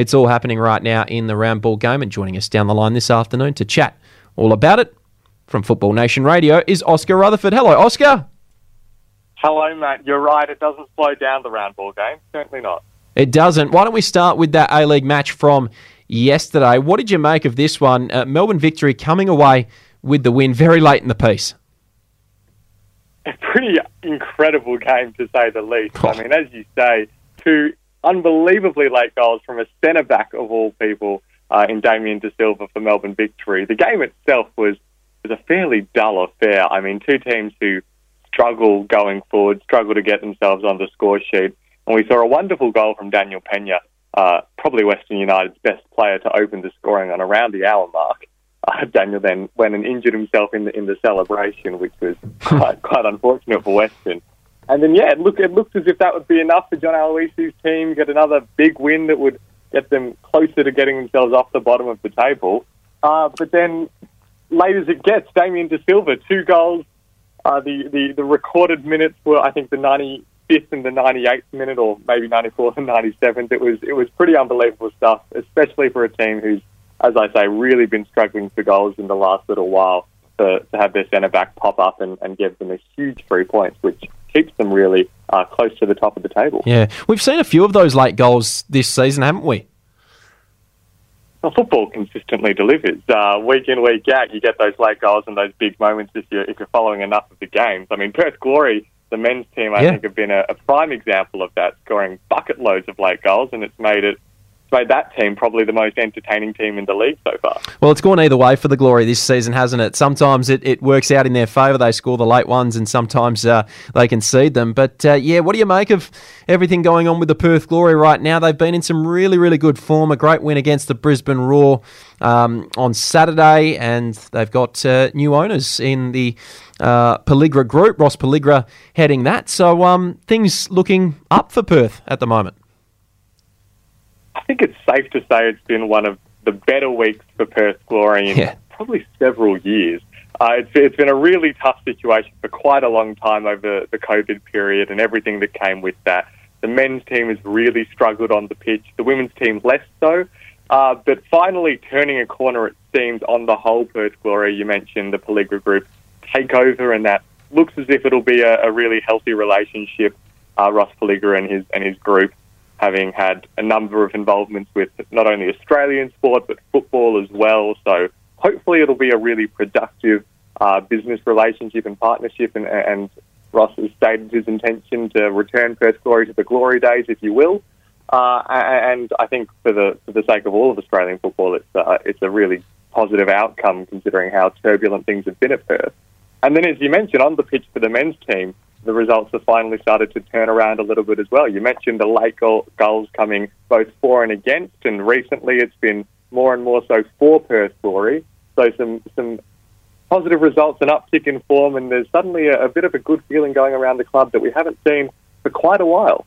It's all happening right now in the round ball game. And joining us down the line this afternoon to chat all about it from Football Nation Radio is Oscar Rutherford. Hello, Oscar. Hello, Matt. You're right. It doesn't slow down the round ball game. Certainly not. It doesn't. Why don't we start with that A League match from yesterday? What did you make of this one? Uh, Melbourne victory coming away with the win very late in the piece. A pretty incredible game, to say the least. Oh. I mean, as you say, two unbelievably late goals from a centre back of all people uh, in Damien Da Silva for Melbourne victory. The game itself was was a fairly dull affair. I mean, two teams who struggle going forward, struggle to get themselves on the score sheet. And we saw a wonderful goal from Daniel Penha, uh, probably Western United's best player to open the scoring on around the hour mark. Uh, Daniel then went and injured himself in the in the celebration, which was quite quite unfortunate for Western. And then yeah, it looked it looked as if that would be enough for John Aloisi's team get another big win that would get them closer to getting themselves off the bottom of the table. Uh, but then, late as it gets, Damien Da Silva two goals. Uh, the, the the recorded minutes were I think the 95th and the 98th minute, or maybe 94th and 97th. It was it was pretty unbelievable stuff, especially for a team who's as I say, really been struggling for goals in the last little while to, to have their centre back pop up and, and give them a huge three points, which keeps them really uh, close to the top of the table. Yeah, we've seen a few of those late goals this season, haven't we? Well, football consistently delivers. Uh, week in, week out, you get those late goals and those big moments if you're, if you're following enough of the games. I mean, Perth Glory, the men's team, I yeah. think, have been a, a prime example of that, scoring bucket loads of late goals, and it's made it made that team probably the most entertaining team in the league so far. Well, it's gone either way for the Glory this season, hasn't it? Sometimes it, it works out in their favour. They score the late ones, and sometimes uh, they concede them. But uh, yeah, what do you make of everything going on with the Perth Glory right now? They've been in some really, really good form. A great win against the Brisbane Roar um, on Saturday, and they've got uh, new owners in the. Uh, Pelligra Group, Ross Pelligra heading that. So um, things looking up for Perth at the moment. I think it's safe to say it's been one of the better weeks for Perth Glory in yeah. probably several years. Uh, it's, it's been a really tough situation for quite a long time over the COVID period and everything that came with that. The men's team has really struggled on the pitch, the women's team less so. Uh, but finally turning a corner, it seems, on the whole, Perth Glory, you mentioned the Pelligra Group take over, and that looks as if it'll be a, a really healthy relationship. Uh, Ross Pelligra and his and his group having had a number of involvements with not only Australian sport but football as well. So hopefully it'll be a really productive uh, business relationship and partnership. And, and, Ross has stated his intention to return Perth Glory to the glory days, if you will. Uh, and I think for the for the sake of all of Australian football, it's uh, it's a really positive outcome considering how turbulent things have been at Perth. And then, as you mentioned, on the pitch for the men's team, the results have finally started to turn around a little bit as well. You mentioned the late goal, goals coming both for and against, and recently it's been more and more so for Perth Glory. So some some positive results, an uptick in form, and there's suddenly a, a bit of a good feeling going around the club that we haven't seen for quite a while.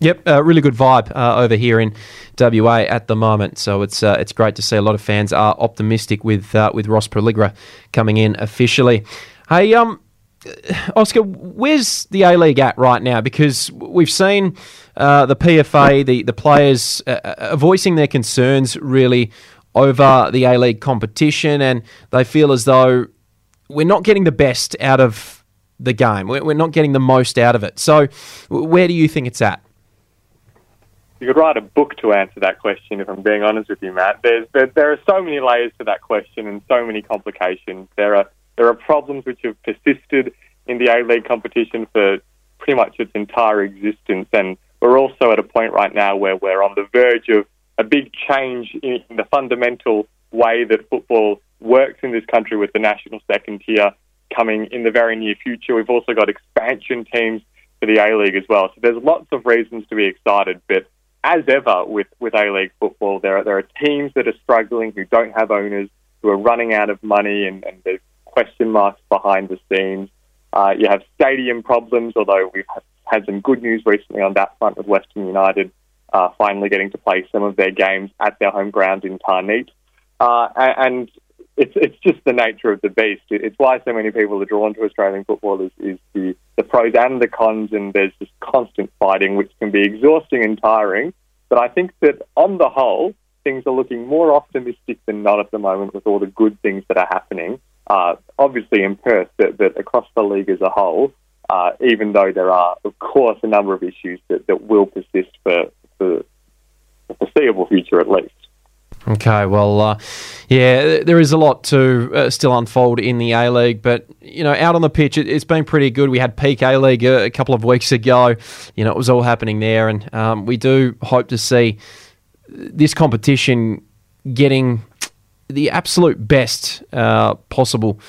Yep, uh, really good vibe uh, over here in WA at the moment. So it's uh, it's great to see a lot of fans are optimistic with uh, with Ross Pelligra coming in officially. Hey, um, Oscar, where's the A League at right now? Because we've seen uh, the PFA, the the players uh, uh, voicing their concerns really over the A League competition, and they feel as though we're not getting the best out of the game. We're, we're not getting the most out of it. So, where do you think it's at? You could write a book to answer that question, if I'm being honest with you, Matt. There's, there, there are so many layers to that question and so many complications. There are there are problems which have persisted in the A League competition for pretty much its entire existence, and we're also at a point right now where we're on the verge of a big change in the fundamental way that football works in this country with the national second tier coming in the very near future. We've also got expansion teams for the A League as well. So there's lots of reasons to be excited, but as ever with, with A League football, there are, there are teams that are struggling who don't have owners, who are running out of money, and, and there's question marks behind the scenes. Uh, you have stadium problems, although we've had some good news recently on that front with Western United uh, finally getting to play some of their games at their home ground in Tarneit. Uh, and it's it's just the nature of the beast. It's why so many people are drawn to Australian football is, is the, the pros and the cons, and there's just constant fighting, which can be exhausting and tiring. But I think that on the whole, things are looking more optimistic than not at the moment with all the good things that are happening. Uh, obviously in Perth, but, across the league as a whole, uh, even though there are, of course, a number of issues that, that will persist for, for the foreseeable future at least. Okay, well, uh, yeah, there is a lot to uh, still unfold in the A League, but you know, out on the pitch, it, has been pretty good. We had peak A League a, a, couple of weeks ago. You know, it was all happening there, and um, we do hope to see this competition getting the absolute best uh, possible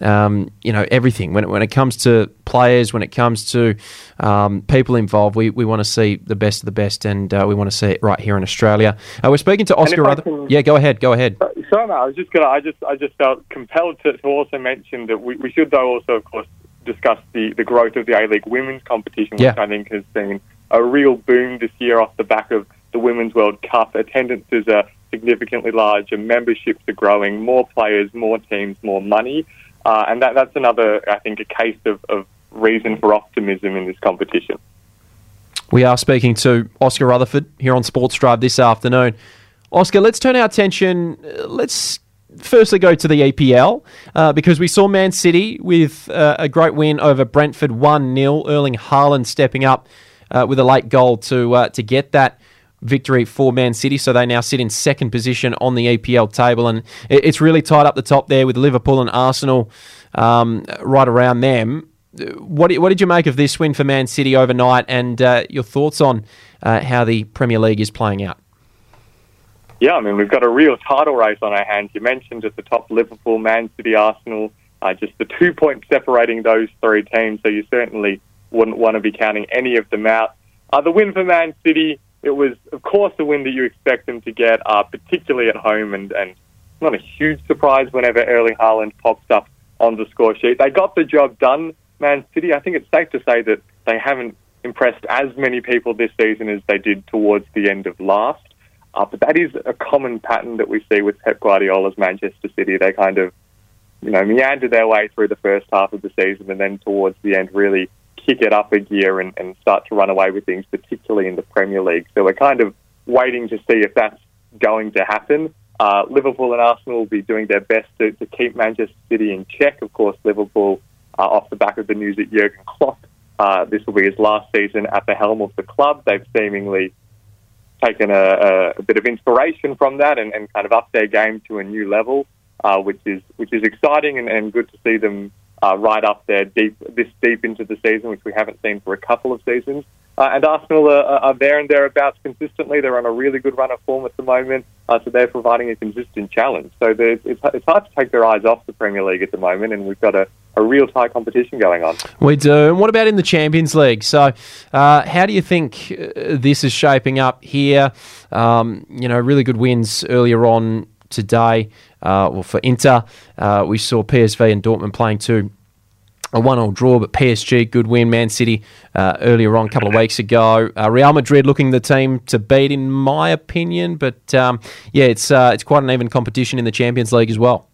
um, you know everything when it, when it comes to players, when it comes to um, people involved. We, we want to see the best of the best, and uh, we want to see it right here in Australia. Uh, we're speaking to Oscar. Other- can, yeah, go ahead. Go ahead. Sorry, I was just gonna. I just I just felt compelled to, to also mention that we, we should though also of course discuss the, the growth of the A League women's competition, which yeah. I think has been a real boom this year off the back of the Women's World Cup. Attendances are significantly larger, memberships are growing, more players, more teams, more money. Uh, and that, that's another, I think, a case of, of reason for optimism in this competition. We are speaking to Oscar Rutherford here on Sports Drive this afternoon. Oscar, let's turn our attention. Uh, let's firstly go to the EPL uh, because we saw Man City with uh, a great win over Brentford 1 0. Erling Haaland stepping up uh, with a late goal to, uh, to get that victory for Man City. So they now sit in second position on the EPL table, and it's really tight up the top there with Liverpool and Arsenal um, right around them. What, what did you make of this win for Man City overnight, and uh, your thoughts on uh, how the Premier League is playing out? Yeah, I mean, we've got a real title race on our hands. You mentioned at the top Liverpool, Man City, Arsenal, uh, just the two points separating those three teams, so you certainly wouldn't want to be counting any of them out. Uh, the win for Man City, it was, of course, the win that you expect them to get, uh, particularly at home, and, and not a huge surprise whenever Erling Haaland pops up on the score sheet. They got the job done, Man City. I think it's safe to say that they haven't impressed as many people this season as they did towards the end of last. Uh, but that is a common pattern that we see with Pep Guardiola's Manchester City. They kind of, you know, meander their way through the first half of the season and then towards the end really kick it up a gear and, and start to run away with things, particularly in the Premier League. So we're kind of waiting to see if that's going to happen. Uh, Liverpool and Arsenal will be doing their best to, to keep Manchester City in check. Of course, Liverpool, uh, off the back of the news that Jurgen Klopp, uh, this will be his last season at the helm of the club. They've seemingly taken a, a bit of inspiration from that and, and, kind of upped their game to a new level, uh, which is which is exciting and, and good to see them uh, right up there, deep this deep into the season, which we haven't seen for a couple of seasons. Uh, and Arsenal are, are, there and thereabouts consistently. They're on a really good run of form at the moment, uh, so they're providing a consistent challenge. So it's, it's hard to take their eyes off the Premier League at the moment, and we've got a, a real tight competition going on. We do. And what about in the Champions League? So, uh, how do you think uh, this is shaping up here? Um, you know, really good wins earlier on today. Uh, well, for Inter, uh, we saw PSV and Dortmund playing to a one-all draw, but PSG good win. Man City uh, earlier on, a couple of weeks ago. Uh, Real Madrid looking the team to beat, in my opinion. But um, yeah, it's uh, it's quite an even competition in the Champions League as well.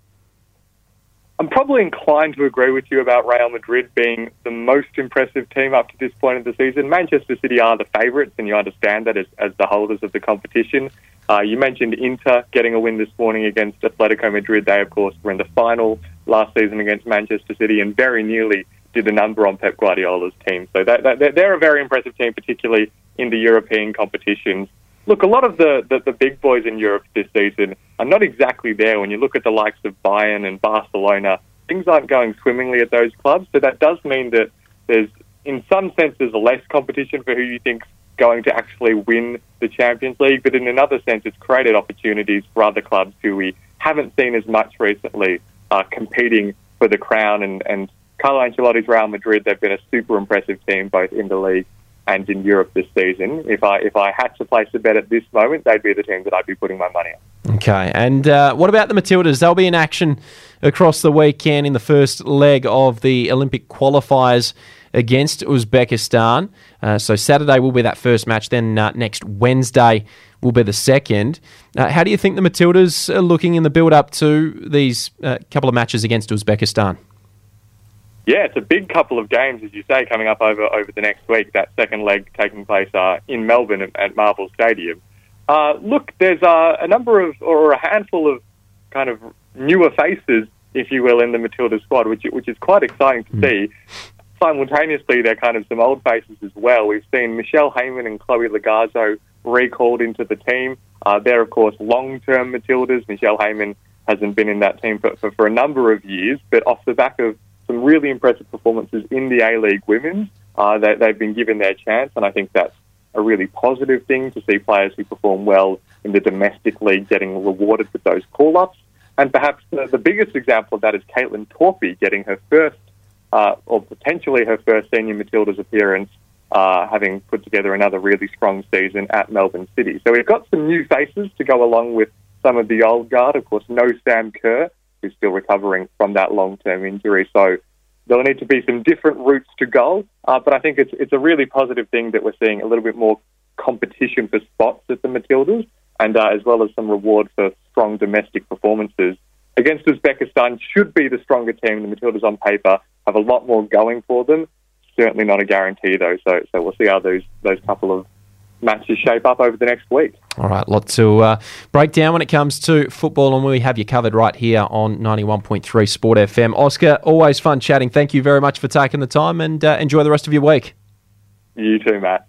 I'm probably inclined to agree with you about Real Madrid being the most impressive team up to this point of the season. Manchester City are the favourites, and you understand that as, as the holders of the competition. Uh, you mentioned Inter getting a win this morning against Atletico Madrid. They, of course, were in the final last season against Manchester City and very nearly did the number on Pep Guardiola's team. So that, that, they're a very impressive team, particularly in the European competitions. Look, a lot of the, the, the big boys in Europe this season are not exactly there. When you look at the likes of Bayern and Barcelona, things aren't going swimmingly at those clubs. So that does mean that there's, in some sense, there's less competition for who you think's going to actually win the Champions League, but in another sense, it's created opportunities for other clubs who we haven't seen as much recently uh, competing for the crown. And, and Carlo Ancelotti's Real Madrid, they've been a super impressive team both in the league and in Europe this season. If I if I had to place a bet at this moment, they'd be the team that I'd be putting my money on. Okay, and uh, what about the Matildas? They'll be in action across the weekend in the first leg of the Olympic qualifiers against Uzbekistan. Uh, so Saturday will be that first match. Then uh, next Wednesday will be the second. Uh, how do you think the Matildas are looking in the build up to these uh, couple of matches against Uzbekistan? Yeah, it's a big couple of games, as you say, coming up over over the next week. That second leg taking place uh, in Melbourne at, at Marvel Stadium. Uh, look, there's uh, a number of, or a handful of kind of newer faces, if you will, in the Matilda squad, which, which is quite exciting to mm. see. Simultaneously, they're kind of some old faces as well. We've seen Michelle Heyman and Chloe Logarzo recalled into the team. Uh, they're, of course, long term Matildas. Michelle Heyman hasn't been in that team for, for, for, a number of years, but off the back of some really impressive performances in the A League Women's, uh, they, they've been given their chance, and I think that's a really positive thing to see players who perform well in the domestic league getting rewarded with those call ups. And perhaps the, the, biggest example of that is Kaitlyn Torpey getting her first, uh, or potentially her first senior Matildas appearance, uh, having put together another really strong season at Melbourne City. So we've got some new faces to go along with some of the old guard. Of course, no Sam Kerr, who's still recovering from that long term injury. So there'll need to be some different routes to goal. Uh, but I think it's it's a really positive thing that we're seeing a little bit more competition for spots at the Matildas, and uh, as well as some reward for strong domestic performances. Against Uzbekistan should be the stronger team. The Matildas on paper have a lot more going for them. Certainly not a guarantee though. So so we'll see how those those couple of matches shape up over the next week. All right, lot to uh, break down when it comes to football, and we have you covered right here on 91.3 Sport FM. Oscar, always fun chatting. Thank you very much for taking the time, and uh, enjoy the rest of your week. You too, Matt.